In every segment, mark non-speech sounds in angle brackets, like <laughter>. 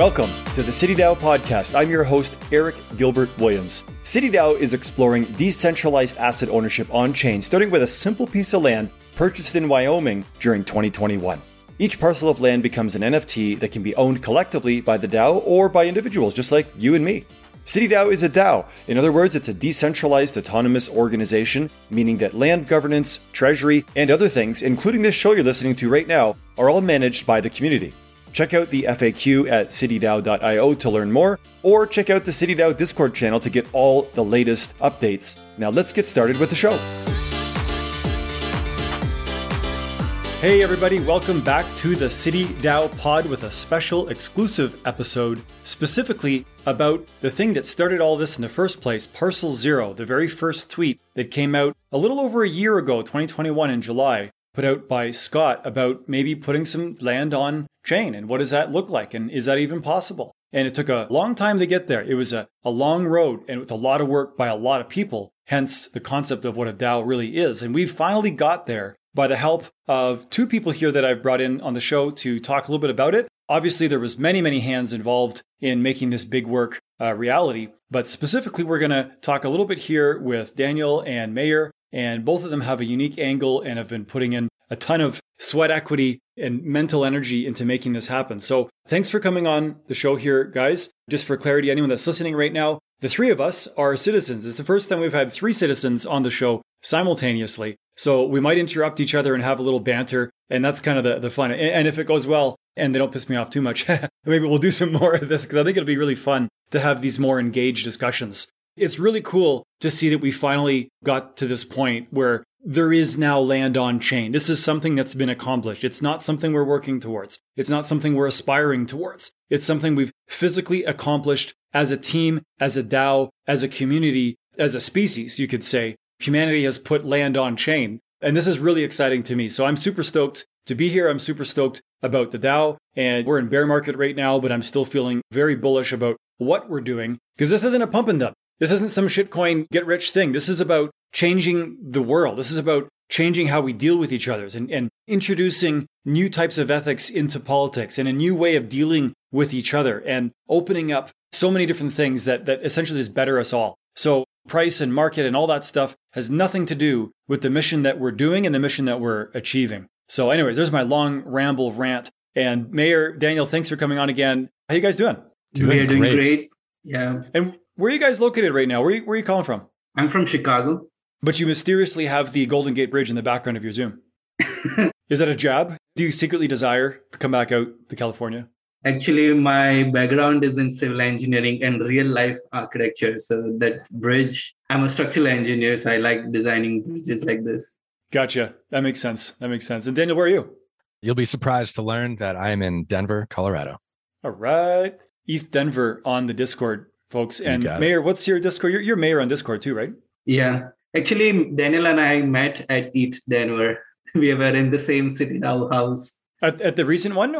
Welcome to the CityDAO podcast. I'm your host, Eric Gilbert Williams. CityDAO is exploring decentralized asset ownership on chain, starting with a simple piece of land purchased in Wyoming during 2021. Each parcel of land becomes an NFT that can be owned collectively by the DAO or by individuals just like you and me. CityDAO is a DAO. In other words, it's a decentralized autonomous organization, meaning that land governance, treasury, and other things, including this show you're listening to right now, are all managed by the community. Check out the FAQ at citydao.io to learn more, or check out the CityDAO Discord channel to get all the latest updates. Now let's get started with the show. Hey, everybody, welcome back to the City DAO Pod with a special exclusive episode specifically about the thing that started all this in the first place Parcel Zero, the very first tweet that came out a little over a year ago, 2021 in July, put out by Scott about maybe putting some land on chain and what does that look like and is that even possible? And it took a long time to get there. It was a, a long road and with a lot of work by a lot of people, hence the concept of what a DAO really is. And we finally got there by the help of two people here that I've brought in on the show to talk a little bit about it. Obviously, there was many, many hands involved in making this big work uh, reality, but specifically, we're going to talk a little bit here with Daniel and Mayur, and both of them have a unique angle and have been putting in a ton of sweat equity and mental energy into making this happen. So thanks for coming on the show here, guys. Just for clarity, anyone that's listening right now, the three of us are citizens. It's the first time we've had three citizens on the show simultaneously. So we might interrupt each other and have a little banter. And that's kind of the, the fun. And if it goes well and they don't piss me off too much, <laughs> maybe we'll do some more of this because I think it'll be really fun to have these more engaged discussions. It's really cool to see that we finally got to this point where there is now land on chain. This is something that's been accomplished. It's not something we're working towards. It's not something we're aspiring towards. It's something we've physically accomplished as a team, as a DAO, as a community, as a species, you could say. Humanity has put land on chain. And this is really exciting to me. So I'm super stoked to be here. I'm super stoked about the DAO. And we're in bear market right now, but I'm still feeling very bullish about what we're doing because this isn't a pump and dump. This isn't some shitcoin get rich thing. This is about changing the world. This is about changing how we deal with each other and, and introducing new types of ethics into politics and a new way of dealing with each other and opening up so many different things that, that essentially just better us all. So price and market and all that stuff has nothing to do with the mission that we're doing and the mission that we're achieving. So anyways, there's my long ramble rant. And Mayur Daniel, thanks for coming on again. How you guys doing? Doing we are doing great. great. Yeah. And where are you guys located right now? Where are you, where are you calling from? I'm from Chicago. But you mysteriously have the Golden Gate Bridge in the background of your Zoom. <laughs> Is that a jab? Do you secretly desire to come back out to California? Actually, my background is in civil engineering and real life architecture. So that bridge, I'm a structural engineer, so I like designing bridges like this. Gotcha. That makes sense. That makes sense. And Daniel, where are you? You'll be surprised to learn that I am in Denver, Colorado. All right. East Denver on the Discord, folks. And Mayur, what's your Discord? You're, you're Mayur on Discord too, right? Yeah. Actually, Daniel and I met at ETH Denver. <laughs> We were in the same city house. At, at the recent one?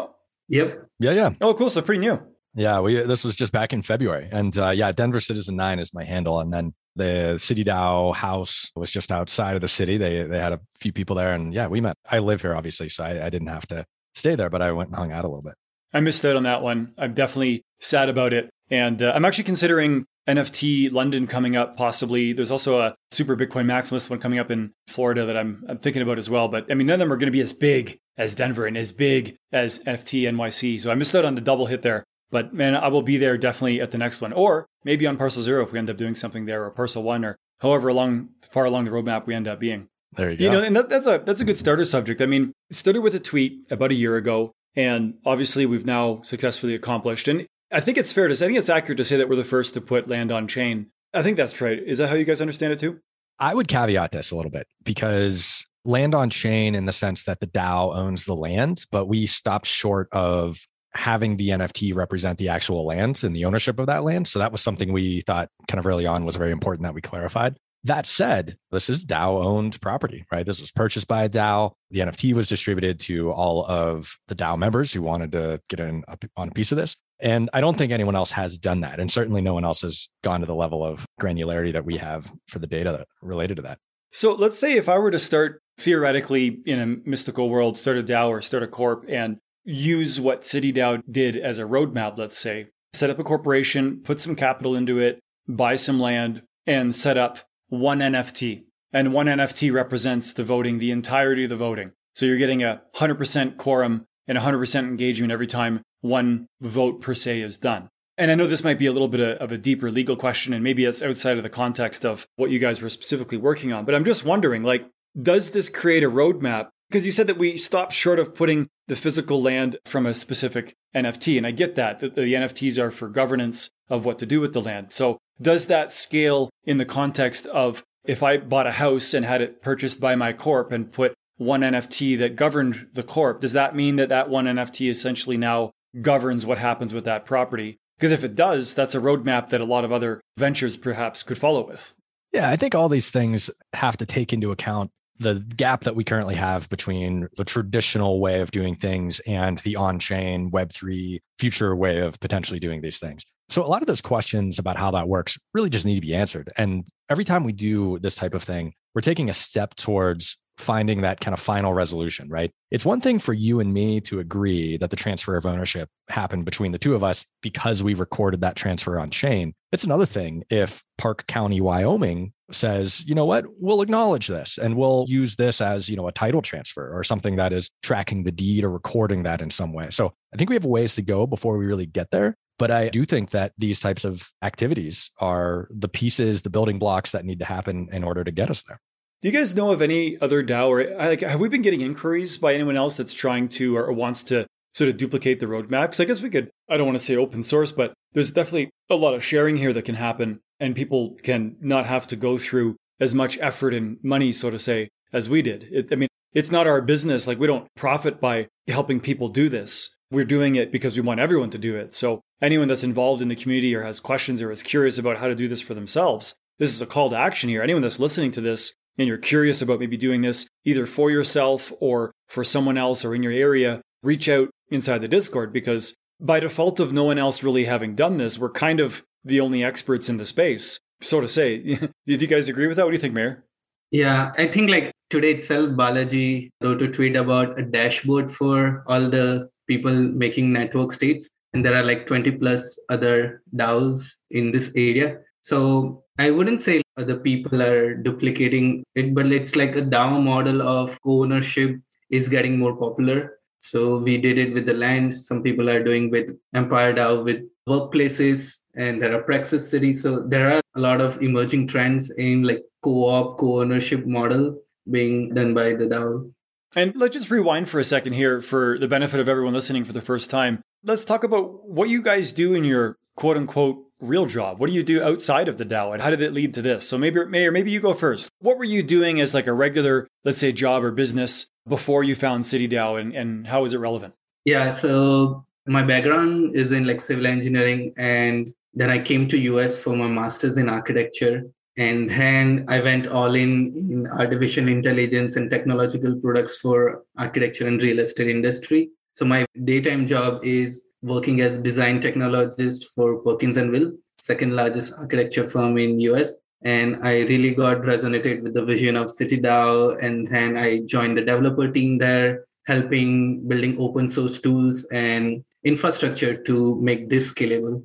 Yep. Yeah, yeah. Oh, cool. So pretty new. Yeah, we this was just back in February, and uh, yeah, Denver Citizen Nine is my handle, and then the City DAO house was just outside of the city. They they had a few people there, and yeah, we met. I live here, obviously, so I, I didn't have to stay there, but I went and hung out a little bit. I missed out on that one. I'm definitely sad about it, and uh, I'm actually considering NFT London coming up, possibly. There's also a Super Bitcoin Maximus one coming up in Florida that I'm, I'm thinking about as well. But I mean, none of them are going to be as big as Denver and as big as NFT NYC. So I missed out on the double hit there. But man, I will be there definitely at the next one, or maybe on Parcel Zero if we end up doing something there, or Parcel One, or however along far along the roadmap we end up being. There you go. You know, and that, that's a that's a good starter subject. I mean, started with a tweet about a year ago, and obviously we've now successfully accomplished. And I think it's fair to say, I think it's accurate to say that we're the first to put land on chain. I think that's right. Is that how you guys understand it too? I would caveat this a little bit because land on chain in the sense that the DAO owns the land, but we stopped short of having the NFT represent the actual land and the ownership of that land. So that was something we thought kind of early on was very important that we clarified. That said, this is DAO owned property, right? This was purchased by a DAO. The NFT was distributed to all of the DAO members who wanted to get in on a piece of this. And I don't think anyone else has done that. And certainly no one else has gone to the level of granularity that we have for the data related to that. So let's say if I were to start theoretically in a mystical world, start a DAO or start a corp, and use what CityDAO did as a roadmap, let's say, set up a corporation, put some capital into it, buy some land, and set up one NFT. And one NFT represents the voting, the entirety of the voting. So you're getting a 100% quorum and 100% engagement every time one vote per se is done. And I know this might be a little bit of a deeper legal question, and maybe it's outside of the context of what you guys were specifically working on. But I'm just wondering, like, does this create a roadmap? Because you said that we stopped short of putting the physical land from a specific NFT. And I get that, that the NFTs are for governance of what to do with the land. So does that scale in the context of if I bought a house and had it purchased by my corp and put one NFT that governed the corp, does that mean that that one NFT essentially now governs what happens with that property? Because if it does, that's a roadmap that a lot of other ventures perhaps could follow with. Yeah, I think all these things have to take into account the gap that we currently have between the traditional way of doing things and the on-chain web3 future way of potentially doing these things so a lot of those questions about how that works really just need to be answered and every time we do this type of thing we're taking a step towards finding that kind of final resolution, right? It's one thing for you and me to agree that the transfer of ownership happened between the two of us because we recorded that transfer on chain. It's another thing if Park County, Wyoming says, you know what, we'll acknowledge this and we'll use this as, you know, a title transfer or something that is tracking the deed or recording that in some way. So I think we have ways to go before we really get there. But I do think that these types of activities are the pieces, the building blocks that need to happen in order to get us there. Do you guys know of any other DAO or like have we been getting inquiries by anyone else that's trying to or wants to sort of duplicate the roadmap? Because I guess we could I don't want to say open source, but there's definitely a lot of sharing here that can happen and people can not have to go through as much effort and money, so to say, as we did. It, I mean, it's not our business. Like we don't profit by helping people do this. We're doing it because we want everyone to do it. So anyone that's involved in the community or has questions or is curious about how to do this for themselves, this is a call to action here. Anyone that's listening to this and you're curious about maybe doing this either for yourself or for someone else or in your area, reach out inside the Discord because by default of no one else really having done this, we're kind of the only experts in the space, so to say. <laughs> Do you guys agree with that? What do you think, Mayur? Yeah, I think like today itself, Balaji wrote a tweet about a dashboard for all the people making network states. And there are like 20 plus other DAOs in this area. So I wouldn't say other people are duplicating it, but it's like a DAO model of ownership is getting more popular. So we did it with the land. Some people are doing with Empire DAO with workplaces, and there are Praxis cities. So there are a lot of emerging trends in like co-op, co-ownership model being done by the DAO. And let's just rewind for a second here for the benefit of everyone listening for the first time. Let's talk about what you guys do in your quote unquote real job? What do you do outside of the DAO and how did it lead to this? So maybe Mayur, maybe you go first. What were you doing as like a regular, let's say job or business before you found City DAO and, and how is it relevant? Yeah, so my background is in like civil engineering and then I came to US for my master's in architecture. And then I went all in in artificial intelligence and technological products for architecture and real estate industry. So my daytime job is working as design technologist for Perkins and Will, second largest architecture firm in US. And I really got resonated with the vision of CityDAO. And then I joined the developer team there, helping building open source tools and infrastructure to make this scalable.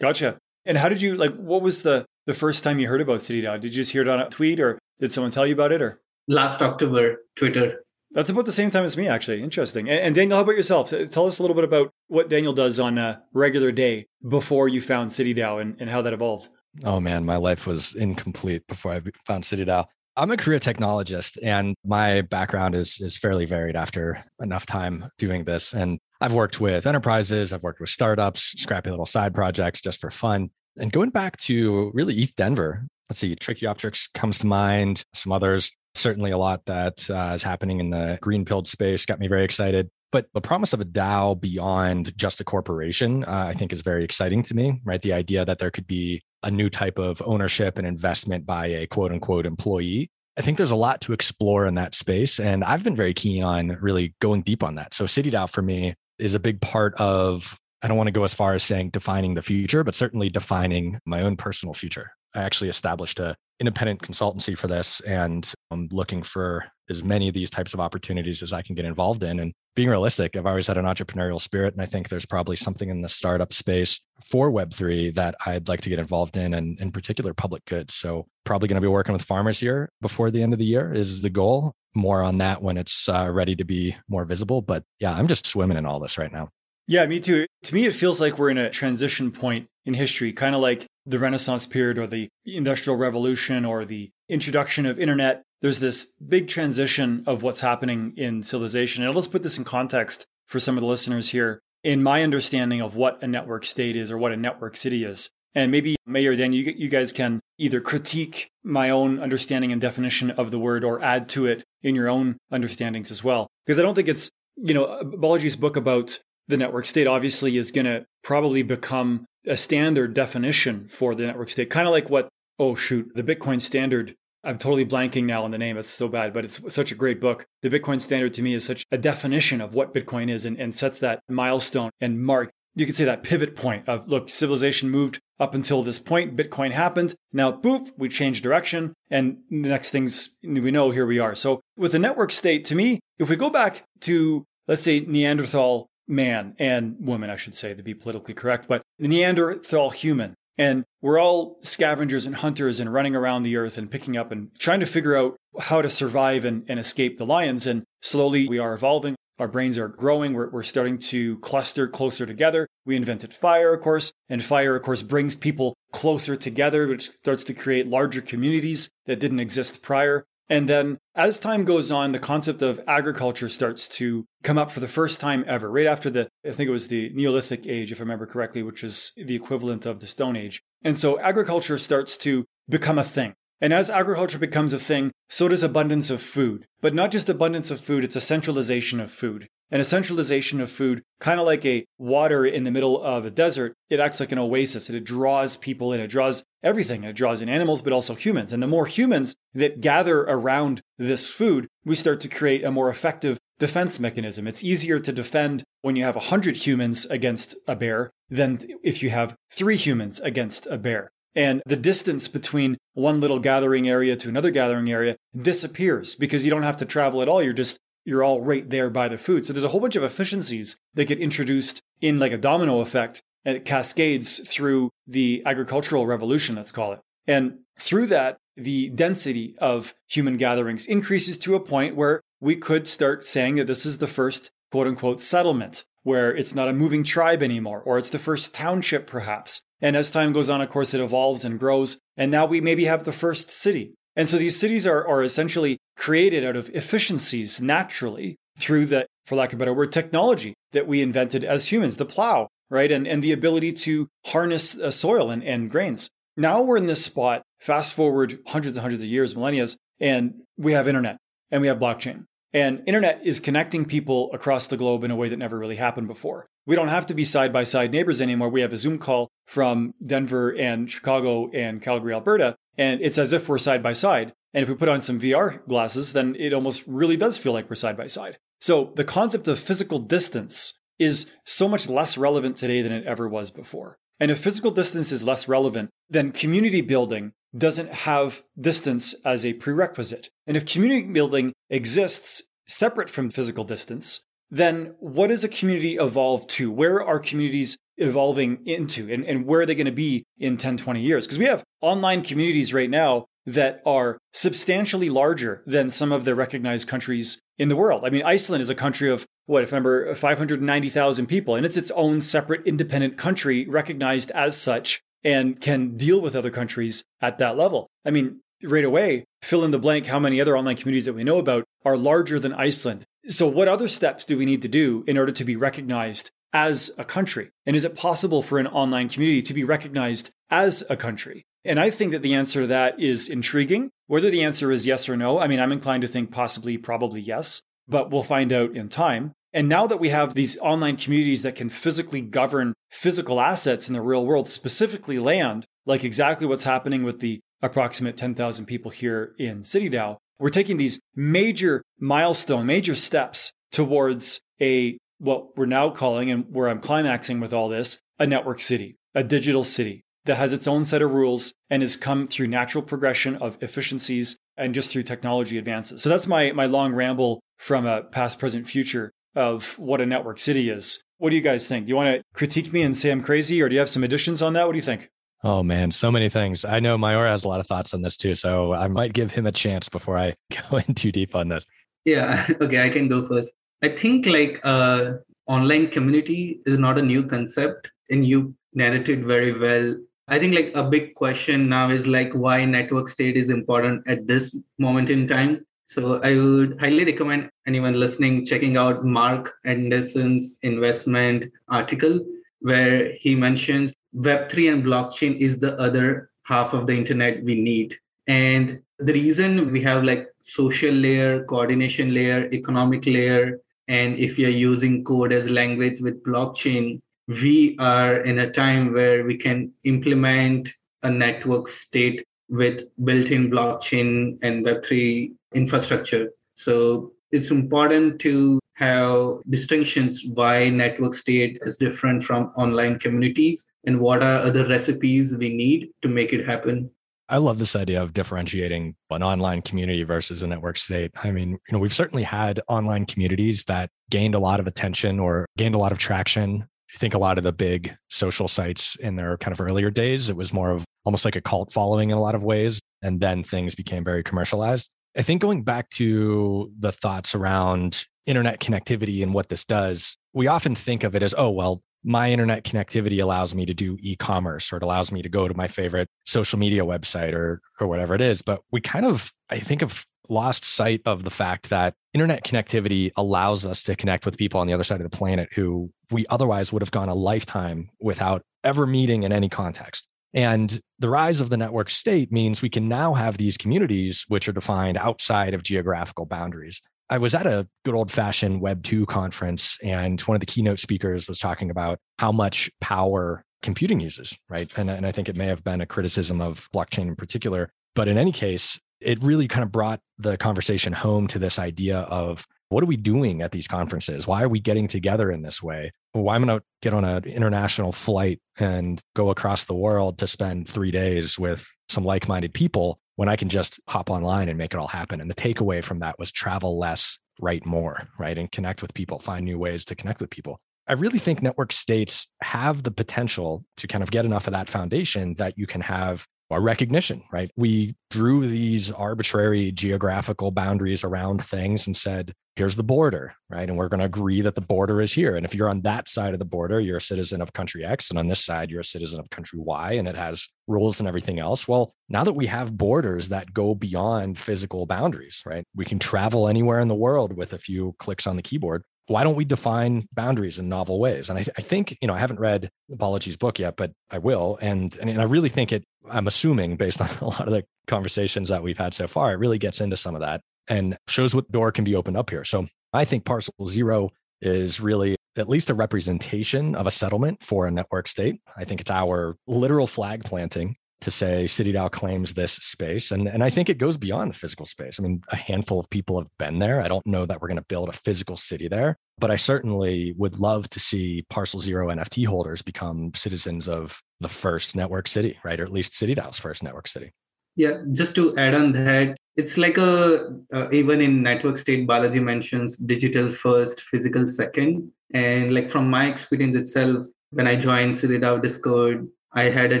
Gotcha. And how did you like what was the the first time you heard about CityDAO? Did you just hear it on a tweet or did someone tell you about it or last October, Twitter. That's about the same time as me, actually. Interesting. And, Daniel, how about yourself? Tell us a little bit about what Daniel does on a regular day before you found CityDAO and, and how that evolved. Oh man, my life was incomplete before I found CityDAO. I'm a career technologist, and my background is is fairly varied after enough time doing this. And I've worked with enterprises, I've worked with startups, scrappy little side projects just for fun. And going back to really ETH Denver, let's see, Tricky Optics comes to mind, some others certainly a lot that uh, is happening in the green pilled space got me very excited. But the promise of a DAO beyond just a corporation, uh, I think, is very exciting to me, right? The idea that there could be a new type of ownership and investment by a quote unquote employee. I think there's a lot to explore in that space. And I've been very keen on really going deep on that. So, City CityDAO for me is a big part of, I don't want to go as far as saying defining the future, but certainly defining my own personal future. I actually established a independent consultancy for this and I'm looking for as many of these types of opportunities as I can get involved in. And being realistic, I've always had an entrepreneurial spirit. And I think there's probably something in the startup space for Web3 that I'd like to get involved in, and in particular, public goods. So, probably going to be working with farmers here before the end of the year is the goal. More on that when it's uh, ready to be more visible. But yeah, I'm just swimming in all this right now. Yeah, me too. To me, it feels like we're in a transition point in history, kind of like the Renaissance period or the Industrial Revolution or the introduction of internet. There's this big transition of what's happening in civilization. And let's put this in context for some of the listeners here. In my understanding of what a network state is or what a network city is, and maybe Mayur Dan, you, you guys can either critique my own understanding and definition of the word or add to it in your own understandings as well. Because I don't think it's, you know, Balaji's book about the network state obviously is going to probably become a standard definition for the network state, kind of like what, oh, shoot, the Bitcoin standard. I'm totally blanking now on the name. It's so bad, but it's such a great book. The Bitcoin standard to me is such a definition of what Bitcoin is and, and sets that milestone and mark. You could say that pivot point of look, civilization moved up until this point. Bitcoin happened. Now, boop, we changed direction. And the next things we know, here we are. So with the network state, to me, if we go back to, let's say, Neanderthal man and woman, I should say, to be politically correct, but the Neanderthal human. And we're all scavengers and hunters and running around the earth and picking up and trying to figure out how to survive and, and escape the lions. And slowly we are evolving. Our brains are growing. We're, we're starting to cluster closer together. We invented fire, of course, and fire, of course, brings people closer together, which starts to create larger communities that didn't exist prior. And then as time goes on, the concept of agriculture starts to come up for the first time ever, right after the, I think it was the Neolithic age, if I remember correctly, which is the equivalent of the Stone Age. And so agriculture starts to become a thing. And as agriculture becomes a thing, so does abundance of food. But not just abundance of food, it's a centralization of food. And a centralization of food, kind of like a water in the middle of a desert, it acts like an oasis. It draws people in, it draws everything. It draws in animals, but also humans. And the more humans that gather around this food, we start to create a more effective defense mechanism. It's easier to defend when you have 100 humans against a bear than if you have three humans against a bear. And the distance between one little gathering area to another gathering area disappears because you don't have to travel at all. You're just, you're all right there by the food. So there's a whole bunch of efficiencies that get introduced in like a domino effect and it cascades through the agricultural revolution, let's call it. And through that, the density of human gatherings increases to a point where we could start saying that this is the first quote unquote settlement, where it's not a moving tribe anymore, or it's the first township perhaps. And as time goes on, of course, it evolves and grows. And now we maybe have the first city. And so these cities are, are essentially created out of efficiencies naturally through the, for lack of a better word, technology that we invented as humans, the plow, right? And, and the ability to harness uh, soil and, and grains. Now we're in this spot, fast forward hundreds and hundreds of years, millennia, and we have internet and we have blockchain. And internet is connecting people across the globe in a way that never really happened before. We don't have to be side by side neighbors anymore. We have a Zoom call from Denver and Chicago and Calgary, Alberta, and it's as if we're side by side. And if we put on some VR glasses, then it almost really does feel like we're side by side. So the concept of physical distance is so much less relevant today than it ever was before. And if physical distance is less relevant, then community building doesn't have distance as a prerequisite. And if community building exists separate from physical distance, then what does a community evolve to? Where are communities evolving into? And, and where are they going to be in 10, 20 years? Because we have online communities right now that are substantially larger than some of the recognized countries in the world. I mean, Iceland is a country of what, if I remember, 590,000 people, and it's its own separate independent country recognized as such and can deal with other countries at that level. I mean, right away, fill in the blank how many other online communities that we know about are larger than Iceland. So, what other steps do we need to do in order to be recognized as a country? And is it possible for an online community to be recognized as a country? And I think that the answer to that is intriguing. Whether the answer is yes or no, I mean, I'm inclined to think possibly, probably yes, but we'll find out in time. And now that we have these online communities that can physically govern physical assets in the real world, specifically land, like exactly what's happening with the approximate 10,000 people here in CityDAO, we're taking these major milestone, major steps towards a what we're now calling and where I'm climaxing with all this, a network city, a digital city that has its own set of rules and has come through natural progression of efficiencies and just through technology advances. So that's my my long ramble from a past, present, future of what a network city is. What do you guys think? Do you want to critique me and say I'm crazy, or do you have some additions on that? What do you think? Oh man, so many things. I know Mayur has a lot of thoughts on this too, so I might give him a chance before I <laughs> go in too deep on this. Yeah, <laughs> okay, I can go first. I think like uh, online community is not a new concept, and you narrated very well. I think like a big question now is like why network state is important at this moment in time. So I would highly recommend anyone listening checking out Marc Andreessen's investment article where he mentions Web3 and blockchain is the other half of the internet we need. And the reason we have like social layer, coordination layer, economic layer, and if you're using code as language with blockchain, we are in a time where we can implement a network state with built-in blockchain and web3 infrastructure so it's important to have distinctions why network state is different from online communities and what are other recipes we need to make it happen I love this idea of differentiating an online community versus a network state. I mean, you know, we've certainly had online communities that gained a lot of attention or gained a lot of traction I think a lot of the big social sites in their kind of earlier days, it was more of almost like a cult following in a lot of ways. And then things became very commercialized. I think going back to the thoughts around internet connectivity and what this does, we often think of it as, oh, well, my internet connectivity allows me to do e-commerce or it allows me to go to my favorite social media website or or whatever it is. But we kind of, I think have lost sight of the fact that internet connectivity allows us to connect with people on the other side of the planet who we otherwise would have gone a lifetime without ever meeting in any context. And the rise of the network state means we can now have these communities which are defined outside of geographical boundaries. I was at a good old fashioned Web 2 conference, and one of the keynote speakers was talking about how much power computing uses, right? And, and I think it may have been a criticism of blockchain in particular. But in any case, it really kind of brought the conversation home to this idea of what are we doing at these conferences? Why are we getting together in this way? Why am I going to get on an international flight and go across the world to spend three days with some like minded people when I can just hop online and make it all happen? And the takeaway from that was travel less, write more, right? And connect with people, find new ways to connect with people. I really think network states have the potential to kind of get enough of that foundation that you can have our recognition, right? We drew these arbitrary geographical boundaries around things and said, here's the border, right? And we're going to agree that the border is here. And if you're on that side of the border, you're a citizen of country X. And on this side, you're a citizen of country Y, and it has rules and everything else. Well, now that we have borders that go beyond physical boundaries, right? We can travel anywhere in the world with a few clicks on the keyboard why don't we define boundaries in novel ways? And I, I, think, you know, I haven't read Balaji's book yet, but I will. And, and, and I really think it, I'm assuming based <laughs> on a lot of the conversations that we've had so far, it really gets into some of that and shows what door can be opened up here. So I think Parcel Zero is really at least a representation of a settlement for a network state. I think it's our literal flag planting to say CityDAO claims this space. And, and I think it goes beyond the physical space. I mean, a handful of people have been there. I don't know that we're going to build a physical city there, but I certainly would love to see Parcel Zero NFT holders become citizens of the first network city, right? Or at least CityDAO's first network city. Yeah, just to add on that, it's like a, uh, even in network state, Balaji mentions digital first, physical second. And like from my experience itself, when I joined CityDAO Discord, I had a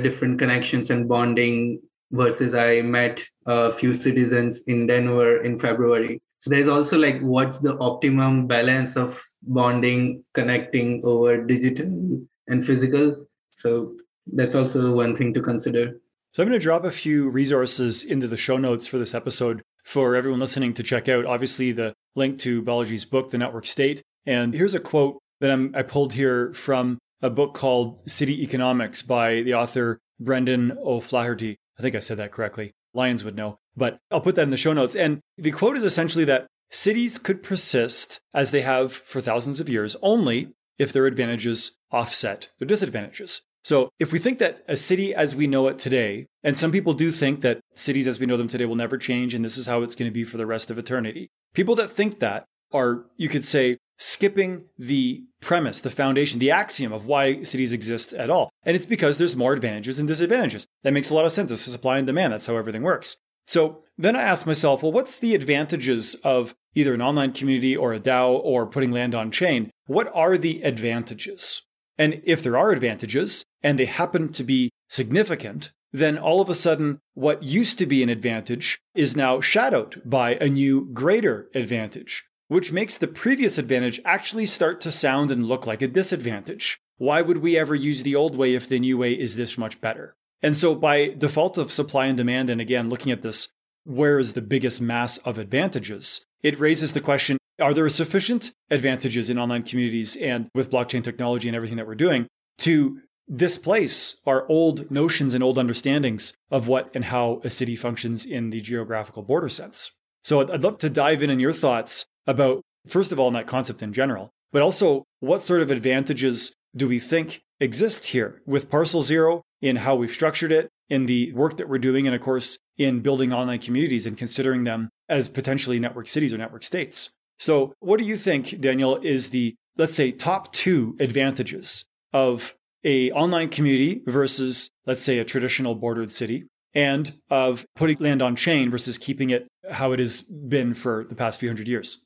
different connections and bonding versus I met a few citizens in Denver in February. So there's also like what's the optimum balance of bonding, connecting over digital and physical. So that's also one thing to consider. So I'm going to drop a few resources into the show notes for this episode for everyone listening to check out. Obviously, the link to Balaji's book, The Network State. And here's a quote that I'm, I pulled here from a book called City Economics by the author Brendan O'Flaherty. I think I said that correctly. Lions would know, but I'll put that in the show notes. And the quote is essentially that cities could persist as they have for thousands of years only if their advantages offset their disadvantages. So if we think that a city as we know it today, and some people do think that cities as we know them today will never change and this is how it's going to be for the rest of eternity, people that think that are, you could say, skipping the premise, the foundation, the axiom of why cities exist at all. And it's because there's more advantages than disadvantages. That makes a lot of sense. It's supply and demand. That's how everything works. So then I asked myself, well, what's the advantages of either an online community or a DAO or putting land on chain? What are the advantages? And if there are advantages and they happen to be significant, then all of a sudden, what used to be an advantage is now shadowed by a new greater advantage, which makes the previous advantage actually start to sound and look like a disadvantage. Why would we ever use the old way if the new way is this much better? And so, by default of supply and demand, and again, looking at this, where is the biggest mass of advantages? It raises the question are there sufficient advantages in online communities and with blockchain technology and everything that we're doing to displace our old notions and old understandings of what and how a city functions in the geographical border sense. So I'd love to dive in on your thoughts about, first of all, that concept in general, but also what sort of advantages do we think exist here with Parcel Zero in how we've structured it, in the work that we're doing, and of course, in building online communities and considering them as potentially network cities or network states. So, what do you think, Daniel, is the, let's say, top two advantages of a online community versus let's say a traditional bordered city and of putting land on chain versus keeping it how it has been for the past few hundred years.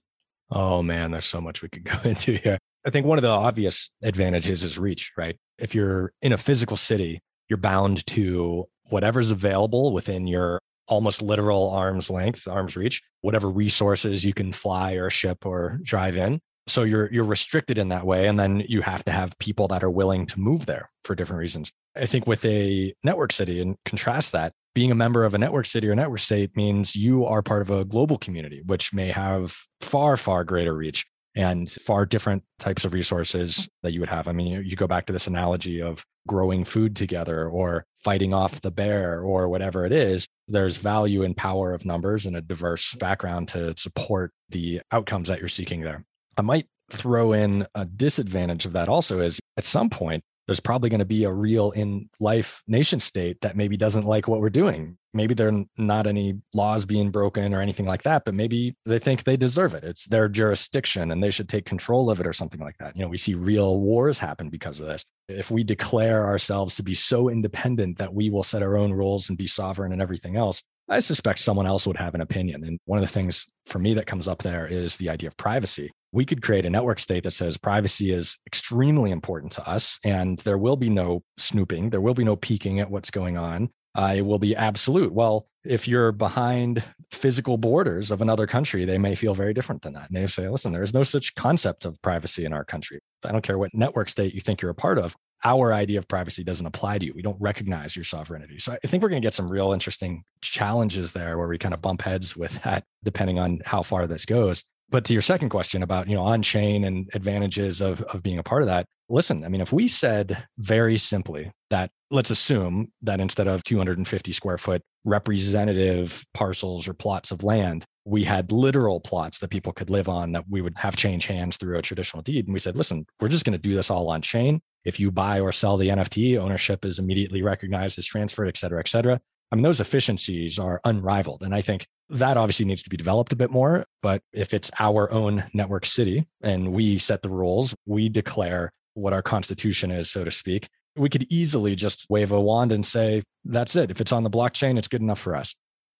Oh man there's so much we could <laughs> go into here. I think one of the obvious advantages is reach right? If you're in a physical city you're bound to whatever's available within your almost literal arm's length arm's reach whatever resources you can fly or ship or drive in so you're you're restricted in that way and then you have to have people that are willing to move there for different reasons. I think with a network city and contrast that being a member of a network city or network state means you are part of a global community which may have far far greater reach and far different types of resources that you would have. I mean you, you go back to this analogy of growing food together or fighting off the bear or whatever it is there's value and power of numbers and a diverse background to support the outcomes that you're seeking there I might throw in a disadvantage of that also is at some point, there's probably going to be a real in life nation state that maybe doesn't like what we're doing. Maybe there are not any laws being broken or anything like that, but maybe they think they deserve it. It's their jurisdiction and they should take control of it or something like that. You know, we see real wars happen because of this. If we declare ourselves to be so independent that we will set our own rules and be sovereign and everything else, I suspect someone else would have an opinion. And one of the things for me that comes up there is the idea of privacy we could create a network state that says privacy is extremely important to us and there will be no snooping there will be no peeking at what's going on. Uh, it will be absolute. Well if you're behind physical borders of another country they may feel very different than that. And they say listen there is no such concept of privacy in our country. I don't care what network state you think you're a part of our idea of privacy doesn't apply to you. We don't recognize your sovereignty. So I think we're going to get some real interesting challenges there where we kind of bump heads with that, depending on how far this goes but to your second question about you know on chain and advantages of of being a part of that listen i mean if we said very simply that let's assume that instead of 250 square foot representative parcels or plots of land we had literal plots that people could live on that we would have change hands through a traditional deed. And we said listen we're just going to do this all on chain if you buy or sell the nft ownership is immediately recognized as transferred et cetera et cetera I mean, those efficiencies are unrivaled. And I think that obviously needs to be developed a bit more. But if it's our own network city and we set the rules, we declare what our constitution is, so to speak, we could easily just wave a wand and say, that's it. If it's on the blockchain, it's good enough for us.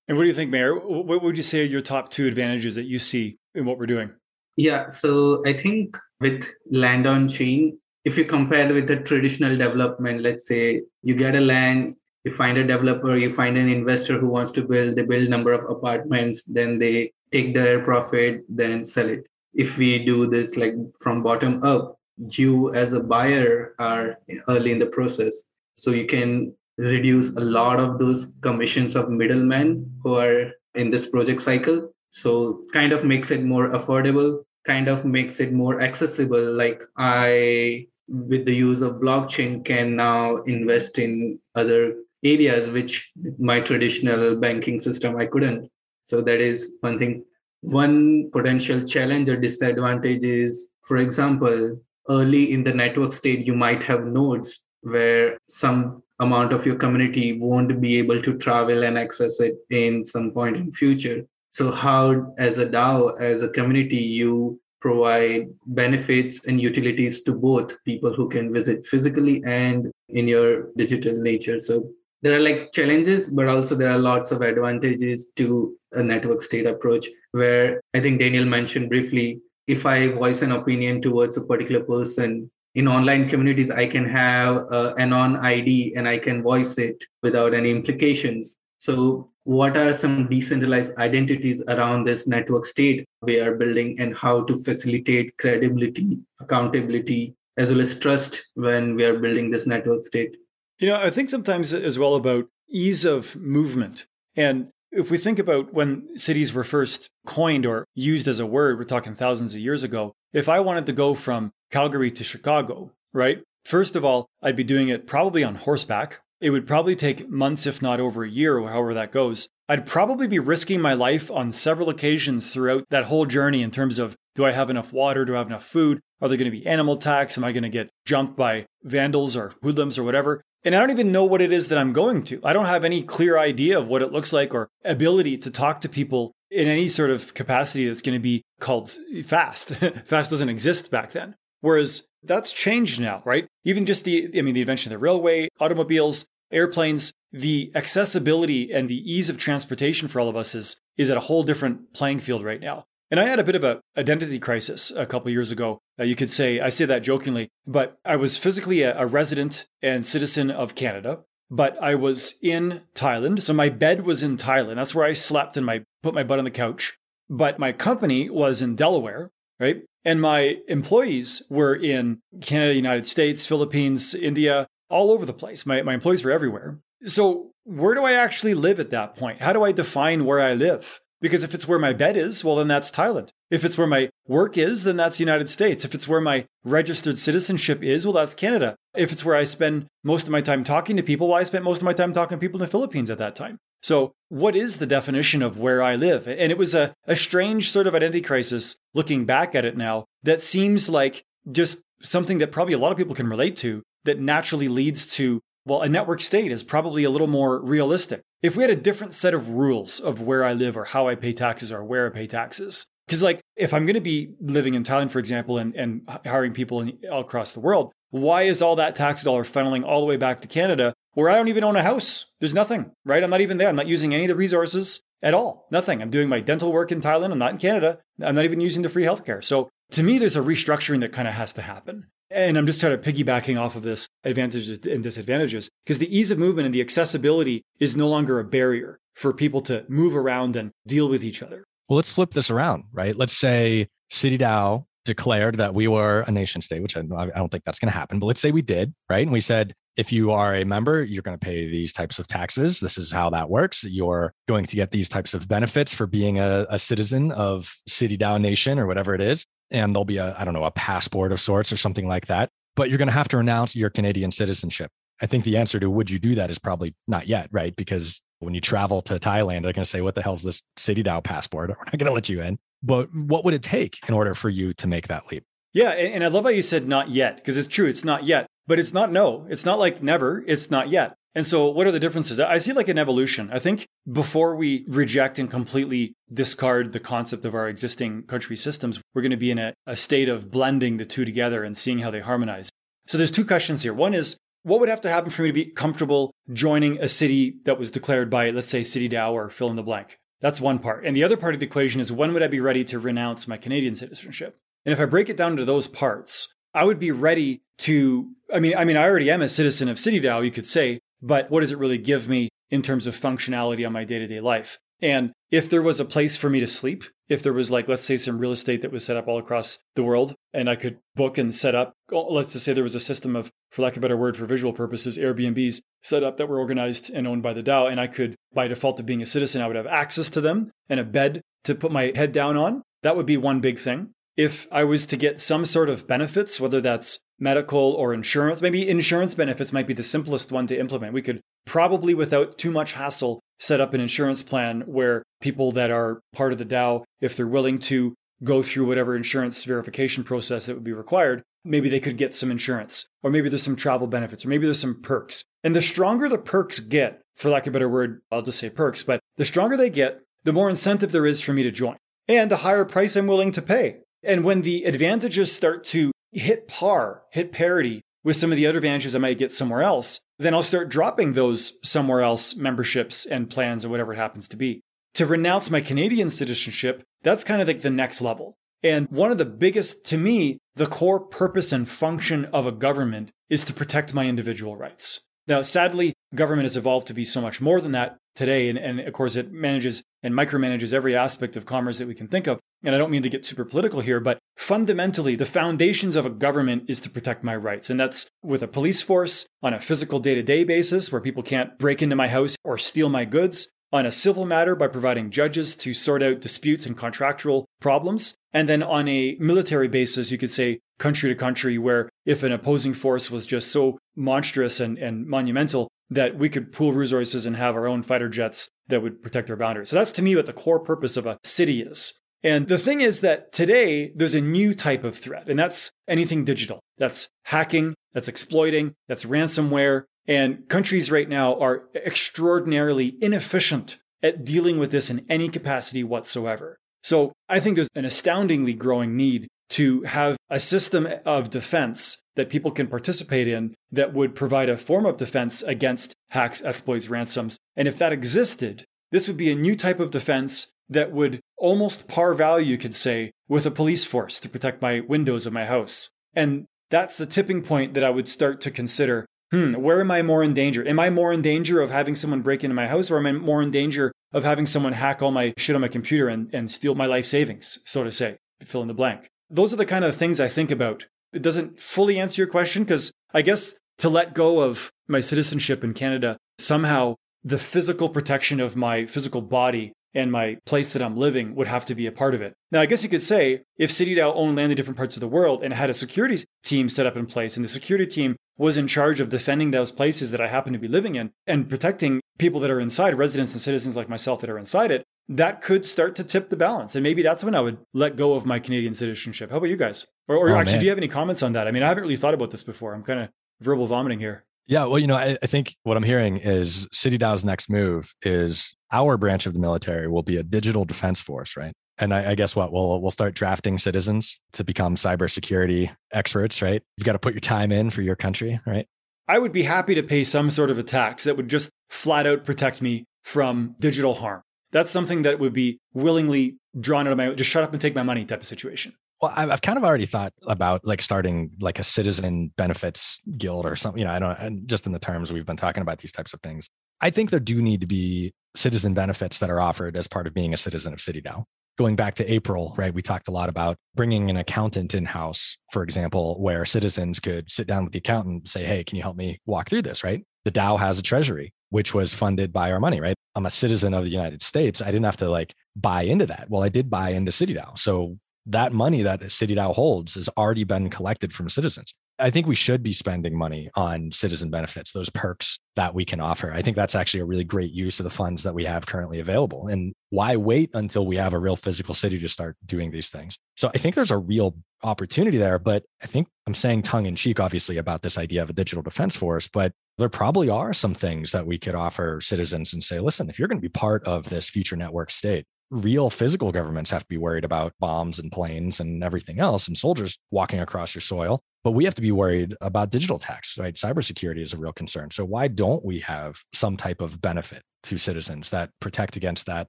And what do you think, Mayur? What would you say are your top two advantages that you see in what we're doing? Yeah, so I think with land on chain, if you compare with the traditional development, let's say you get a land, you find a developer you find an investor who wants to build they build number of apartments then they take their profit then sell it. If we do this like from bottom up you as a buyer are early in the process. So you can reduce a lot of those commissions of middlemen who are in this project cycle. So kind of makes it more affordable kind of makes it more accessible. Like i with the use of blockchain can now invest in other areas which my traditional banking system I couldn't. So that is one thing. One potential challenge or disadvantage is, for example, early in the network state, you might have nodes where some amount of your community won't be able to travel and access it in some point in future. So how, as a DAO, as a community, you provide benefits and utilities to both people who can visit physically and in your digital nature. So there are like challenges, but also there are lots of advantages to a network state approach where I think Daniel mentioned briefly if I voice an opinion towards a particular person in online communities, I can have uh, anon ID and I can voice it without any implications. So, what are some decentralized identities around this network state we are building, and how to facilitate credibility, accountability, as well as trust when we are building this network state? You know, I think sometimes as well about ease of movement. And if we think about when cities were first coined or used as a word, we're talking thousands of years ago. If I wanted to go from Calgary to Chicago, right? First of all, I'd be doing it probably on horseback. It would probably take months, if not over a year, or however that goes. I'd probably be risking my life on several occasions throughout that whole journey in terms of do I have enough water? Do I have enough food? Are there going to be animal attacks? Am I going to get jumped by vandals or hoodlums or whatever? And I don't even know what it is that I'm going to. I don't have any clear idea of what it looks like or ability to talk to people in any sort of capacity that's going to be called fast. <laughs> fast doesn't exist back then. Whereas that's changed now, right? Even just the, I mean, the invention of the railway, automobiles, airplanes, the accessibility and the ease of transportation for all of us is, is at a whole different playing field right now. And I had a bit of an identity crisis a couple years ago. Uh, you could say, I say that jokingly, but I was physically a, a resident and citizen of Canada, but I was in Thailand. So my bed was in Thailand. That's where I slept and my put my butt on the couch. But my company was in Delaware, right? And my employees were in Canada, United States, Philippines, India, all over the place. My, my employees were everywhere. So where do I actually live at that point? How do I define where I live? Because if it's where my bed is, well, then that's Thailand. If it's where my work is, then that's the United States. If it's where my registered citizenship is, well, that's Canada. If it's where I spend most of my time talking to people, well, I spent most of my time talking to people in the Philippines at that time. So, what is the definition of where I live? And it was a, a strange sort of identity crisis looking back at it now that seems like just something that probably a lot of people can relate to that naturally leads to well, a network state is probably a little more realistic. If we had a different set of rules of where I live or how I pay taxes or where I pay taxes, because like if I'm going to be living in Thailand, for example, and, and hiring people in, all across the world, why is all that tax dollar funneling all the way back to Canada where I don't even own a house? There's nothing, right? I'm not even there. I'm not using any of the resources at all. Nothing. I'm doing my dental work in Thailand. I'm not in Canada. I'm not even using the free healthcare. So to me, there's a restructuring that kind of has to happen. And I'm just sort of piggybacking off of this advantages and disadvantages because the ease of movement and the accessibility is no longer a barrier for people to move around and deal with each other. Well, let's flip this around, right? Let's say City CityDAO declared that we were a nation state, which I, don't think that's going to happen, but let's say we did, right? And we said, if you are a member, you're going to pay these types of taxes. This is how that works. You're going to get these types of benefits for being a, a citizen of City CityDAO Nation or whatever it is and there'll be a, I don't know, a passport of sorts or something like that. But you're going to have to renounce your Canadian citizenship. I think the answer to would you do that is probably not yet, right? Because when you travel to Thailand, they're going to say, what the hell's this CityDAO passport? <laughs> We're not going to let you in. But what would it take in order for you to make that leap? Yeah. And I love how you said not yet, because it's true. It's not yet, but it's not no. It's not like never. It's not yet. And so, what are the differences? I see like an evolution. I think before we reject and completely discard the concept of our existing country systems, we're going to be in a, a state of blending the two together and seeing how they harmonize. So, there's two questions here. One is, what would have to happen for me to be comfortable joining a city that was declared by, let's say, CityDAO or fill in the blank? That's one part. And the other part of the equation is when would I be ready to renounce my Canadian citizenship? And if I break it down to those parts, I would be ready to I mean I mean I already am a citizen of CityDAO, you could say, but what does it really give me in terms of functionality on my day to day life? And if there was a place for me to sleep, if there was like, let's say some real estate that was set up all across the world and I could book and set up, oh, let's just say there was a system of, for lack of a better word, for visual purposes, Airbnbs set up that were organized and owned by the DAO. And I could, by default of being a citizen, I would have access to them and a bed to put my head down on. That would be one big thing. If I was to get some sort of benefits, whether that's medical or insurance. Maybe insurance benefits might be the simplest one to implement. We could probably, without too much hassle, set up an insurance plan where people that are part of the DAO, if they're willing to go through whatever insurance verification process that would be required, maybe they could get some insurance, or maybe there's some travel benefits, or maybe there's some perks. And the stronger the perks get, for lack of a better word, I'll just say perks, but the stronger they get, the more incentive there is for me to join, and the higher price I'm willing to pay And when the advantages start to hit par, hit parity with some of the other advantages I might get somewhere else, then I'll start dropping those somewhere else memberships and plans or whatever it happens to be. To renounce my Canadian citizenship, that's kind of like the next level. And one of the biggest, to me, the core purpose and function of a government is to protect my individual rights. Now, sadly, government has evolved to be so much more than that today. And, and, of course, it manages and micromanages every aspect of commerce that we can think of. And I don't mean to get super political here, but fundamentally, the foundations of a government is to protect my rights. And that's with a police force on a physical day to day basis where people can't break into my house or steal my goods, on a civil matter by providing judges to sort out disputes and contractual problems. And then on a military basis, you could say country to country, where if an opposing force was just so monstrous and, and monumental that we could pool resources and have our own fighter jets that would protect our boundaries. So that's to me what the core purpose of a city is. And the thing is that today there's a new type of threat, and that's anything digital. That's hacking, that's exploiting, that's ransomware, and countries right now are extraordinarily inefficient at dealing with this in any capacity whatsoever. So I think there's an astoundingly growing need to have a system of defense that people can participate in that would provide a form of defense against hacks, exploits, ransoms. And if that existed, this would be a new type of defense that would almost par value, you could say, with a police force to protect my windows of my house. And that's the tipping point that I would start to consider hmm, where am I more in danger? Am I more in danger of having someone break into my house or am I more in danger of having someone hack all my shit on my computer and, and steal my life savings, so to say, fill in the blank? Those are the kind of things I think about. It doesn't fully answer your question because I guess to let go of my citizenship in Canada, somehow the physical protection of my physical body and my place that I'm living would have to be a part of it. Now, I guess you could say if CityDAO owned land in different parts of the world and had a security team set up in place, and the security team was in charge of defending those places that I happen to be living in and protecting people that are inside, residents and citizens like myself that are inside it, that could start to tip the balance. And maybe that's when I would let go of my Canadian citizenship. How about you guys? Or, or oh, actually, man. do you have any comments on that? I mean, I haven't really thought about this before. I'm kind of verbal vomiting here. Yeah, well, you know, I, I, think what I'm hearing is City CityDAO's next move is our branch of the military will be a digital defense force, right? And I, I guess what we'll we'll start drafting citizens to become cybersecurity experts, right? You've got to put your time in for your country, right? I would be happy to pay some sort of a tax that would just flat out protect me from digital harm. That's something that would be willingly drawn out of my just shut up and take my money type of situation. Well, I've kind of already thought about like starting like a citizen benefits guild or something. You know, I don't, just in the terms we've been talking about these types of things. I think there do need to be citizen benefits that are offered as part of being a citizen of CityDAO. Going back to April, right? We talked a lot about bringing an accountant in house, for example, where citizens could sit down with the accountant and say, Hey, can you help me walk through this? Right. The DAO has a treasury, which was funded by our money, right? I'm a citizen of the United States. I didn't have to like buy into that. Well, I did buy into CityDAO. So that money that CityDAO holds has already been collected from citizens. I think we should be spending money on citizen benefits, those perks that we can offer. I think that's actually a really great use of the funds that we have currently available. And why wait until we have a real physical city to start doing these things? So I think there's a real opportunity there. But I think I'm saying tongue in cheek, obviously, about this idea of a digital defense force. But there probably are some things that we could offer citizens and say, listen, if you're going to be part of this future network state, real physical governments have to be worried about bombs and planes and everything else and soldiers walking across your soil. But we have to be worried about digital tax, right? Cybersecurity is a real concern. So why don't we have some type of benefit to citizens that protect against that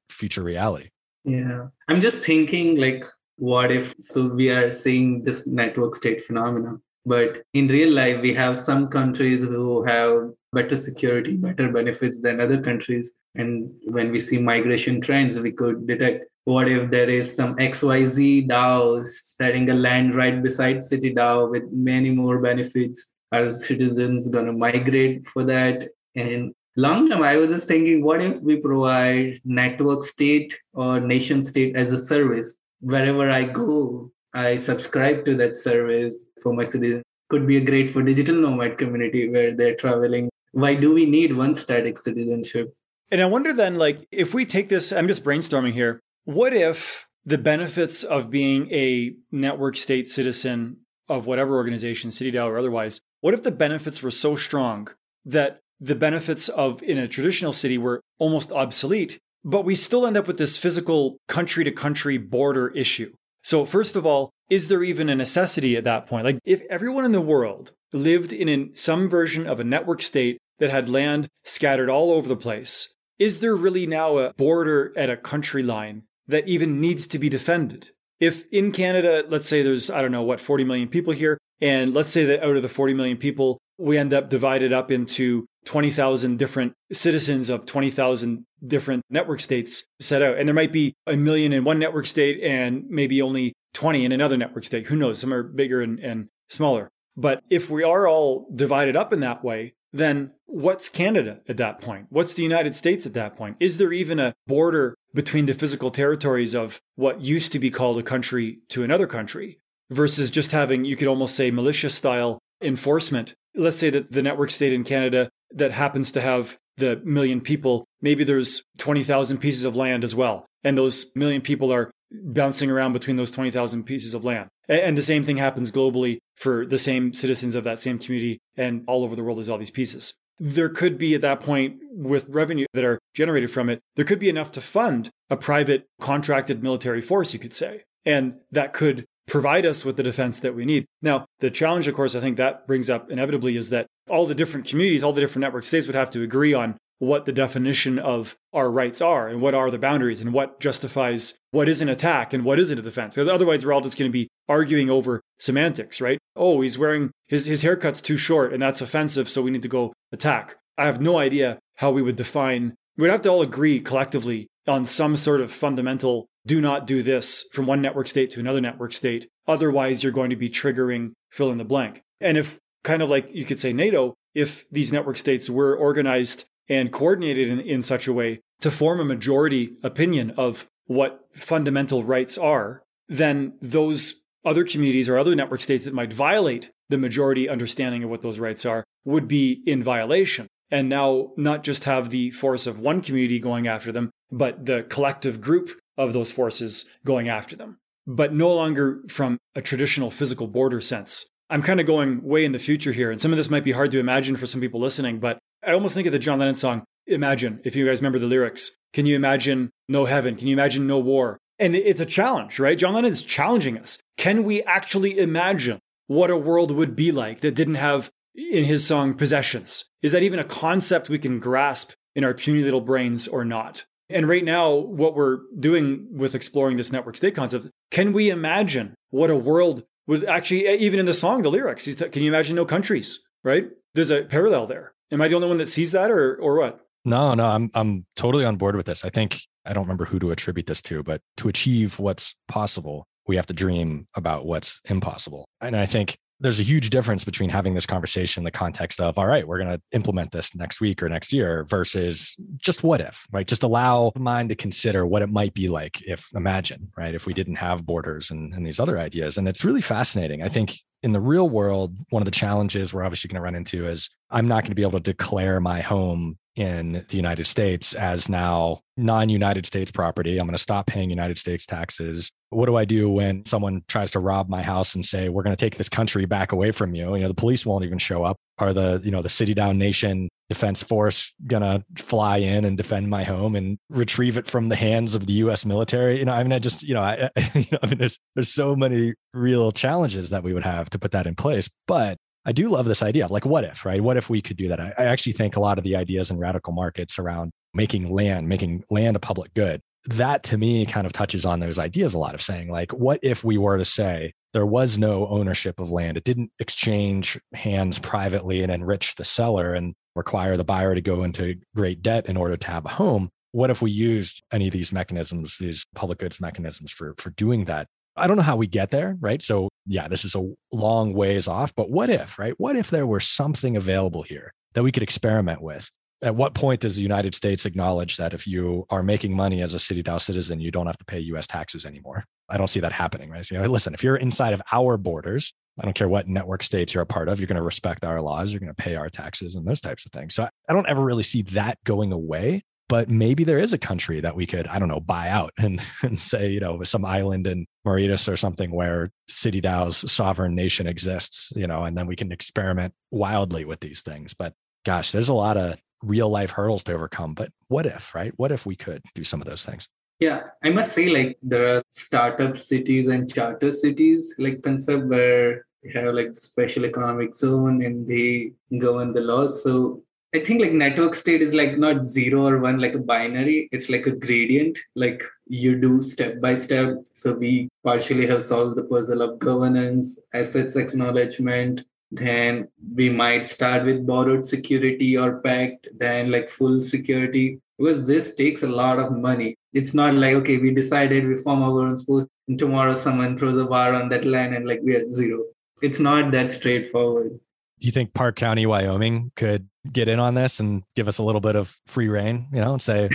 future reality? Yeah. I'm just thinking like what if so we are seeing this network state phenomena but in real life we have some countries who have better security better benefits than other countries. And when we see migration trends we could detect what if there is some xyz dao setting a land right beside city dao with many more benefits? Are citizens going to migrate for that? And long term i was just thinking what if we provide network state or nation state as a service? Wherever i go i subscribe to that service for my citizens could be a great for digital nomad community where they're traveling why do we need one static citizenship and I wonder then, like, if we take this, I'm just brainstorming here. What if the benefits of being a network state citizen of whatever organization, CityDAO or otherwise, what if the benefits were so strong that the benefits of in a traditional city were almost obsolete, but we still end up with this physical country to country border issue? So, first of all, is there even a necessity at that point? Like, if everyone in the world lived in some version of a network state that had land scattered all over the place, is there really now a border at a country line that even needs to be defended? If in Canada, let's say there's, I don't know, what, 40 million people here, and let's say that out of the 40 million people, we end up divided up into 20,000 different citizens of 20,000 different network states set out. And there might be a million in one network state and maybe only 20 in another network state. Who knows? Some are bigger and, and smaller. But if we are all divided up in that way, then what's Canada at that point? What's the United States at that point? Is there even a border between the physical territories of what used to be called a country to another country versus just having, you could almost say, militia style enforcement? Let's say that the network state in Canada that happens to have the million people, maybe there's 20,000 pieces of land as well. And those million people are bouncing around between those 20,000 pieces of land. And the same thing happens globally for the same citizens of that same community and all over the world there's all these pieces. There could be at that point, with revenue that are generated from it, there could be enough to fund a private contracted military force, you could say. And that could provide us with the defense that we need. Now, the challenge, of course, I think that brings up inevitably is that all the different communities, all the different network states would have to agree on what the definition of our rights are and what are the boundaries and what justifies what is an attack and what isn't a defense. Because Otherwise, we're all just going to be arguing over semantics, right? Oh, he's wearing his, his haircut's too short and that's offensive, so we need to go attack. I have no idea how we would define, we'd have to all agree collectively on some sort of fundamental do not do this from one network state to another network state. Otherwise, you're going to be triggering fill in the blank. And if kind of like you could say NATO, if these network states were organized and coordinated in, in such a way to form a majority opinion of what fundamental rights are, then those other communities or other network states that might violate the majority understanding of what those rights are would be in violation. And now not just have the force of one community going after them, but the collective group of those forces going after them. But no longer from a traditional physical border sense. I'm kind of going way in the future here, and some of this might be hard to imagine for some people listening, but I almost think of the John Lennon song, Imagine, if you guys remember the lyrics. Can you imagine no heaven? Can you imagine no war? And it's a challenge, right? John Lennon is challenging us. Can we actually imagine what a world would be like that didn't have, in his song, possessions? Is that even a concept we can grasp in our puny little brains or not? And right now, what we're doing with exploring this network state concept, can we imagine what a world would actually, even in the song, the lyrics, can you imagine no countries, right? There's a parallel there. Am I the only one that sees that or or what? No, no, I'm I'm totally on board with this. I think I don't remember who to attribute this to, but to achieve what's possible, we have to dream about what's impossible. And I think there's a huge difference between having this conversation in the context of all right we're going to implement this next week or next year versus just what if right? Just allow the mind to consider what it might be like if imagine right? If we didn't have borders and, and these other ideas. And it's really fascinating. I think in the real world, one of the challenges we're obviously going to run into is I'm not going to be able to declare my home in the United States as now non United States property. I'm going to stop paying United States taxes. What do I do when someone tries to rob my house and say, we're going to take this country back away from you? You know, the police won't even show up. Are the, you know, the CityDAO nation defense force going to fly in and defend my home and retrieve it from the hands of the US military? You know, I mean, I just, you know, I, <laughs> you know, I mean, there's, there's so many real challenges that we would have to put that in place. But I do love this idea of like, what if, right? What if we could do that? I, I actually think a lot of the ideas in radical markets around making land, making land a public good, that to me kind of touches on those ideas a lot of saying, like, what if we were to say there was no ownership of land? It didn't exchange hands privately and enrich the seller and require the buyer to go into great debt in order to have a home. What if we used any of these mechanisms, these public goods mechanisms for, for doing that? I don't know how we get there, right? So, yeah, this is a long ways off, but what if, right? What if there were something available here that we could experiment with? At what point does the United States acknowledge that if you are making money as a City DAO citizen, you don't have to pay US taxes anymore? I don't see that happening, right? So, you know, listen, if you're inside of our borders, I don't care what network states you're a part of, you're going to respect our laws, you're going to pay our taxes and those types of things. So, I don't ever really see that going away but maybe there is a country that we could, I don't know, buy out <laughs> and, and say, you know, some island in Mauritius or something where City DAO's sovereign nation exists, you know, and then we can experiment wildly with these things. But gosh, there's a lot of real life hurdles to overcome. But what if, right? What if we could do some of those things? Yeah, I must say, like, there are startup cities and charter cities, like, concept where have like special economic zone and they govern the laws. So I think like network state is like not zero or one, like a binary. It's like a gradient, like you do step by step. So we partially have solved the puzzle of governance, assets acknowledgement. Then we might start with borrowed security or pact, then like full security. Because this takes a lot of money. It's not like, okay, we decided we form our own post and tomorrow someone throws a bar on that land and like we are zero. It's not that straightforward do you think Park County, Wyoming could get in on this and give us a little bit of free reign, you know, and say,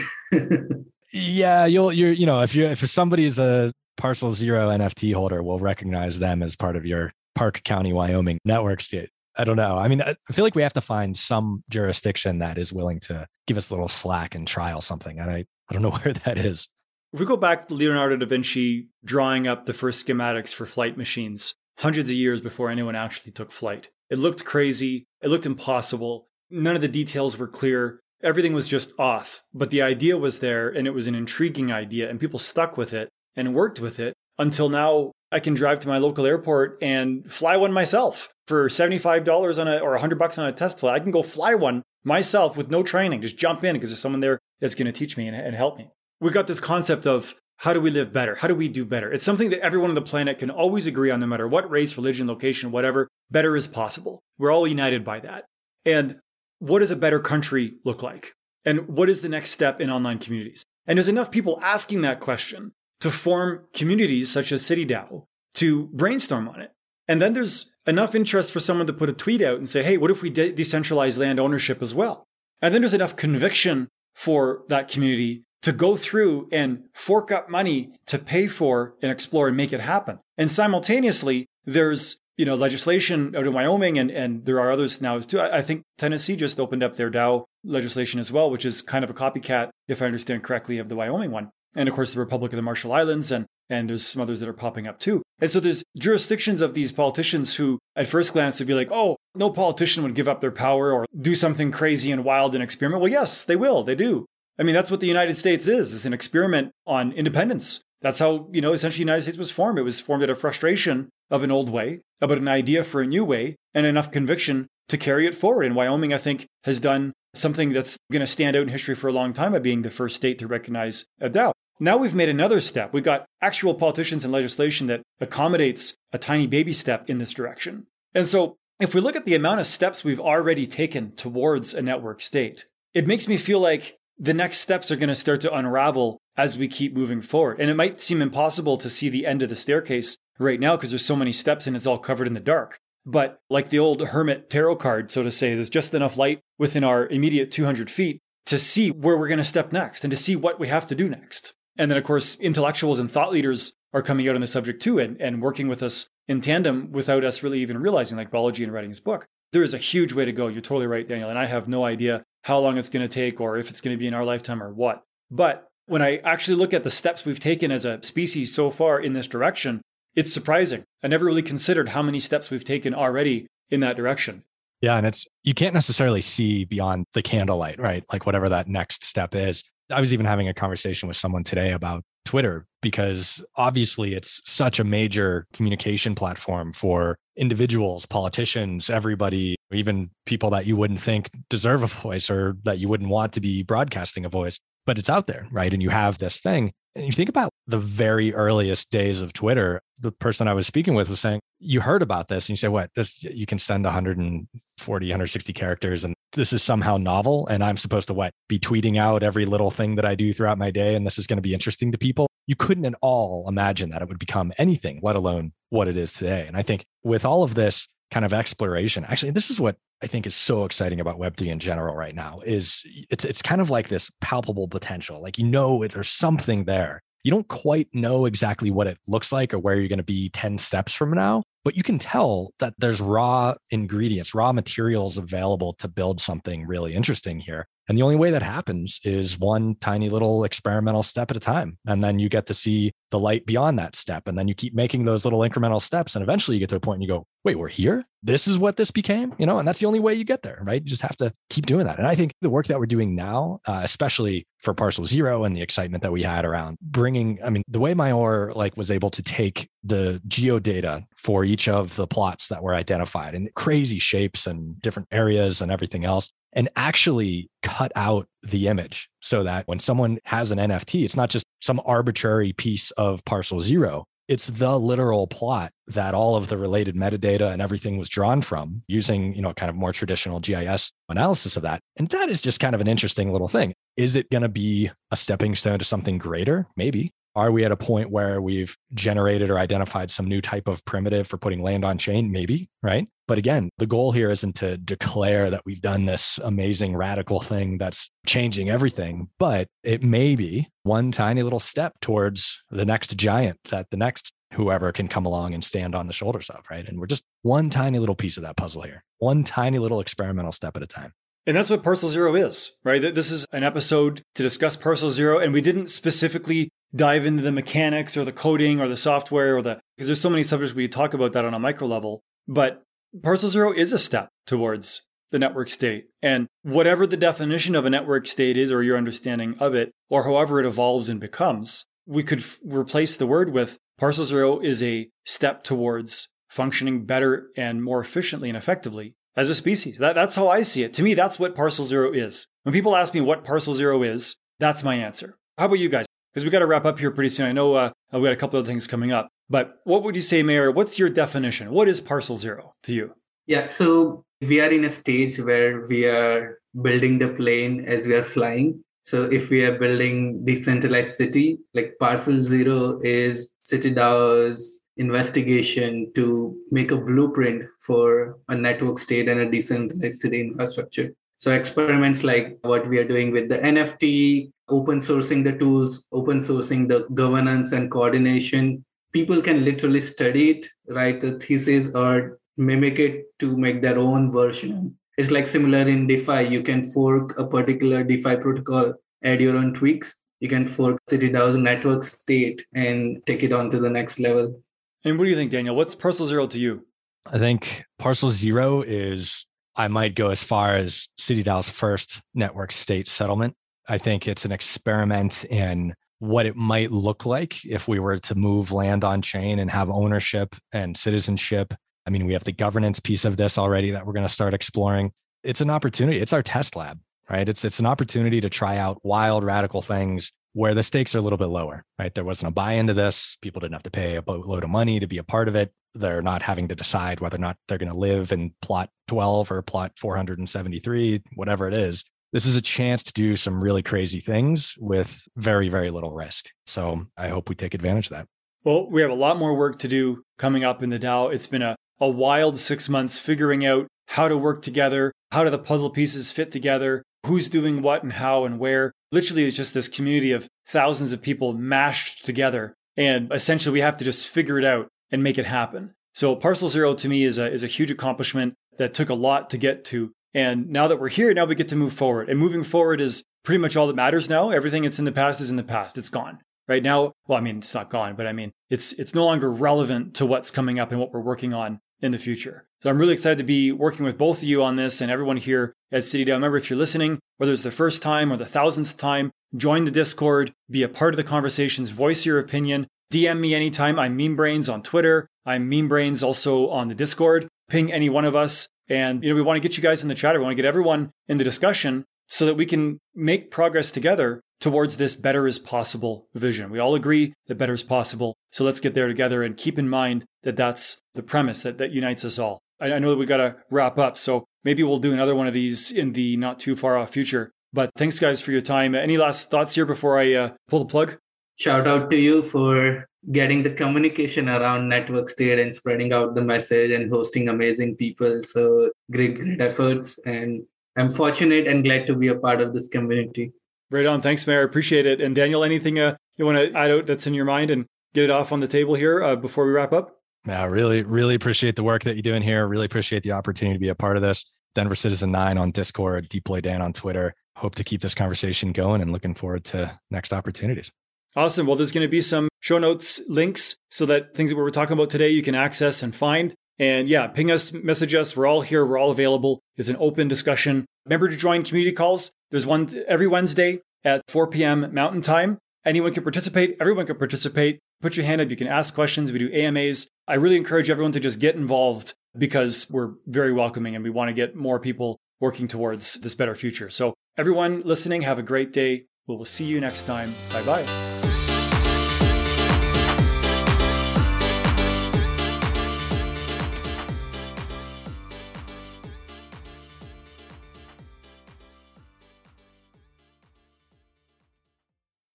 <laughs> yeah, you'll, you're, you know, if you if somebody's a parcel zero NFT holder, we'll recognize them as part of your Park County, Wyoming network state. I don't know. I mean, I feel like we have to find some jurisdiction that is willing to give us a little slack and trial something. And I, I don't know <laughs> where that is. If we go back to Leonardo da Vinci drawing up the first schematics for flight machines, hundreds of years before anyone actually took flight, it looked crazy. It looked impossible. None of the details were clear. Everything was just off. But the idea was there and it was an intriguing idea and people stuck with it and worked with it until now I can drive to my local airport and fly one myself for $75 on a or 100 bucks on a test flight. I can go fly one myself with no training. Just jump in because there's someone there that's going to teach me and, and help me. We got this concept of how do we live better? How do we do better? It's something that everyone on the planet can always agree on, no matter what race, religion, location, whatever. Better is possible. We're all united by that. And what does a better country look like? And what is the next step in online communities? And there's enough people asking that question to form communities such as CityDAO to brainstorm on it. And then there's enough interest for someone to put a tweet out and say, hey, what if we de- decentralize land ownership as well? And then there's enough conviction for that community to go through and fork up money to pay for and explore and make it happen. And simultaneously, there's you know legislation out in Wyoming and, and there are others now too. I, think Tennessee just opened up their DAO legislation as well, which is kind of a copycat, if I understand correctly, of the Wyoming one. And of course, the Republic of the Marshall Islands and and there's some others that are popping up too. And so there's jurisdictions of these politicians who, at first glance, would be like, oh, no politician would give up their power or do something crazy and wild and experiment. Well, yes, they will. They do. I mean, that's what the United States is. It's an experiment on independence. That's how, you know, essentially the United States was formed. It was formed out of frustration of an old way, about an idea for a new way, and enough conviction to carry it forward. And Wyoming, I think, has done something that's going to stand out in history for a long time by being the first state to recognize a DAO. Now we've made another step. We've got actual politicians and legislation that accommodates a tiny baby step in this direction. And so if we look at the amount of steps we've already taken towards a network state, it makes me feel like the next steps are going to start to unravel as we keep moving forward. And it might seem impossible to see the end of the staircase right now because there's so many steps and it's all covered in the dark. But like the old hermit tarot card, so to say, there's just enough light within our immediate 200 feet to see where we're going to step next and to see what we have to do next. And then, of course, intellectuals and thought leaders are coming out on the subject too and, and working with us in tandem without us really even realizing, like Balaji and writing his book. There is a huge way to go. You're totally right, Daniel. And I have no idea how long it's going to take or if it's going to be in our lifetime or what. But when I actually look at the steps we've taken as a species so far in this direction, it's surprising. I never really considered how many steps we've taken already in that direction. Yeah. And it's, you can't necessarily see beyond the candlelight, right? Like whatever that next step is. I was even having a conversation with someone today about Twitter because obviously it's such a major communication platform for individuals, politicians, everybody, even people that you wouldn't think deserve a voice or that you wouldn't want to be broadcasting a voice. But it's out there, right? And you have this thing. And you think about the very earliest days of Twitter, the person I was speaking with was saying, You heard about this. And you say, What? This, you can send 140, 160 characters, and this is somehow novel. And I'm supposed to what? Be tweeting out every little thing that I do throughout my day. And this is going to be interesting to people. You couldn't at all imagine that it would become anything, let alone what it is today. And I think with all of this kind of exploration, actually, this is what I think is so exciting about Web3 in general right now is it's it's kind of like this palpable potential. Like you know there's something there. You don't quite know exactly what it looks like or where you're going to be 10 steps from now, but you can tell that there's raw ingredients, raw materials available to build something really interesting here. And the only way that happens is one tiny little experimental step at a time. And then you get to see the light beyond that step. And then you keep making those little incremental steps. And eventually you get to a point and you go, wait, we're here? This is what this became, you know? And that's the only way you get there, right? You just have to keep doing that. And I think the work that we're doing now, uh, especially for Parcel Zero and the excitement that we had around bringing, I mean, the way Mayur like was able to take the geo data for each of the plots that were identified in crazy shapes and different areas and everything else and actually cut out the image so that when someone has an NFT, it's not just some arbitrary piece of parcel zero. It's the literal plot that all of the related metadata and everything was drawn from using, you know, kind of more traditional GIS analysis of that. And that is just kind of an interesting little thing. Is it going to be a stepping stone to something greater? Maybe. Are we at a point where we've generated or identified some new type of primitive for putting land on chain? Maybe, right? But again, the goal here isn't to declare that we've done this amazing radical thing that's changing everything, but it may be one tiny little step towards the next giant that the next whoever can come along and stand on the shoulders of, right? And we're just one tiny little piece of that puzzle here, one tiny little experimental step at a time. And that's what Parcel Zero is, right? This is an episode to discuss Parcel Zero, and we didn't specifically dive into the mechanics or the coding or the software or the because there's so many subjects we talk about that on a micro level. But Parcel Zero is a step towards the network state. And whatever the definition of a network state is, or your understanding of it, or however it evolves and becomes, we could f- replace the word with Parcel Zero is a step towards functioning better and more efficiently and effectively as a species. That, that's how I see it. To me, that's what Parcel Zero is. When people ask me what Parcel Zero is, that's my answer. How about you guys? Because we got to wrap up here pretty soon. I know uh, we got a couple of things coming up, but what would you say, Mayur? What's your definition? What is Parcel Zero to you? Yeah, so we are in a stage where we are building the plane as we are flying. So if we are building decentralized city, like Parcel Zero is CityDAO's investigation to make a blueprint for a network state and a decentralized city infrastructure. So experiments like what we are doing with the NFT, open sourcing the tools, open sourcing the governance and coordination. People can literally study it, write the thesis, or mimic it to make their own version. It's like similar in DeFi. You can fork a particular DeFi protocol, add your own tweaks. You can fork CityDAO's network state and take it on to the next level. And what do you think, Daniel? What's Parcel Zero to you? I think Parcel Zero is, I might go as far as CityDAO's first network state settlement. I think it's an experiment in what it might look like if we were to move land on chain and have ownership and citizenship. I mean, we have the governance piece of this already that we're going to start exploring. It's an opportunity. It's our test lab, right? It's it's an opportunity to try out wild, radical things where the stakes are a little bit lower, right? There wasn't a buy into this. People didn't have to pay a boatload of money to be a part of it. They're not having to decide whether or not they're going to live in plot 12 or plot 473, whatever it is this is a chance to do some really crazy things with very, very little risk. So I hope we take advantage of that. Well, we have a lot more work to do coming up in the DAO. It's been a, a wild six months figuring out how to work together, how do the puzzle pieces fit together, who's doing what and how and where. Literally, it's just this community of thousands of people mashed together. And essentially, we have to just figure it out and make it happen. So, Parcel Zero to me is a, is a huge accomplishment that took a lot to get to. And now that we're here, now we get to move forward. And moving forward is pretty much all that matters now. Everything that's in the past is in the past. It's gone. Right now, well, I mean, it's not gone, but I mean, it's it's no longer relevant to what's coming up and what we're working on in the future. So I'm really excited to be working with both of you on this and everyone here at CityDAO. Remember, if you're listening, whether it's the first time or the thousandth time, join the Discord, be a part of the conversations, voice your opinion. DM me anytime. I'm Meme Brains on Twitter. I'm Meme Brains also on the Discord. Ping any one of us. And you know, we want to get you guys in the chat. We want to get everyone in the discussion so that we can make progress together towards this better is possible vision. We all agree that better is possible. So let's get there together and keep in mind that that's the premise that, that unites us all. I, I know that we got to wrap up. So maybe we'll do another one of these in the not too far off future. But thanks, guys, for your time. Any last thoughts here before I uh, pull the plug? Shout out to you for getting the communication around network state and spreading out the message and hosting amazing people. So great, great efforts. And I'm fortunate and glad to be a part of this community. Right on. Thanks, Mayur. Appreciate it. And Daniel, anything uh, you want to add out that's in your mind and get it off on the table here uh, before we wrap up? Yeah, really, really appreciate the work that you're doing here. Really appreciate the opportunity to be a part of this. Denver Citizen 9 on Discord, Deploy Dan on Twitter hope to keep this conversation going and looking forward to next opportunities. Awesome. Well, there's going to be some show notes links so that things that we were talking about today you can access and find. And yeah, ping us, message us. We're all here. We're all available. It's an open discussion. Remember to join community calls. There's one every Wednesday at 4 p.m. Mountain Time. Anyone can participate. Everyone can participate. Put your hand up. You can ask questions. We do AMAs. I really encourage everyone to just get involved because we're very welcoming and we want to get more people working towards this better future. So, everyone listening, have a great day. We will see you next time. Bye bye.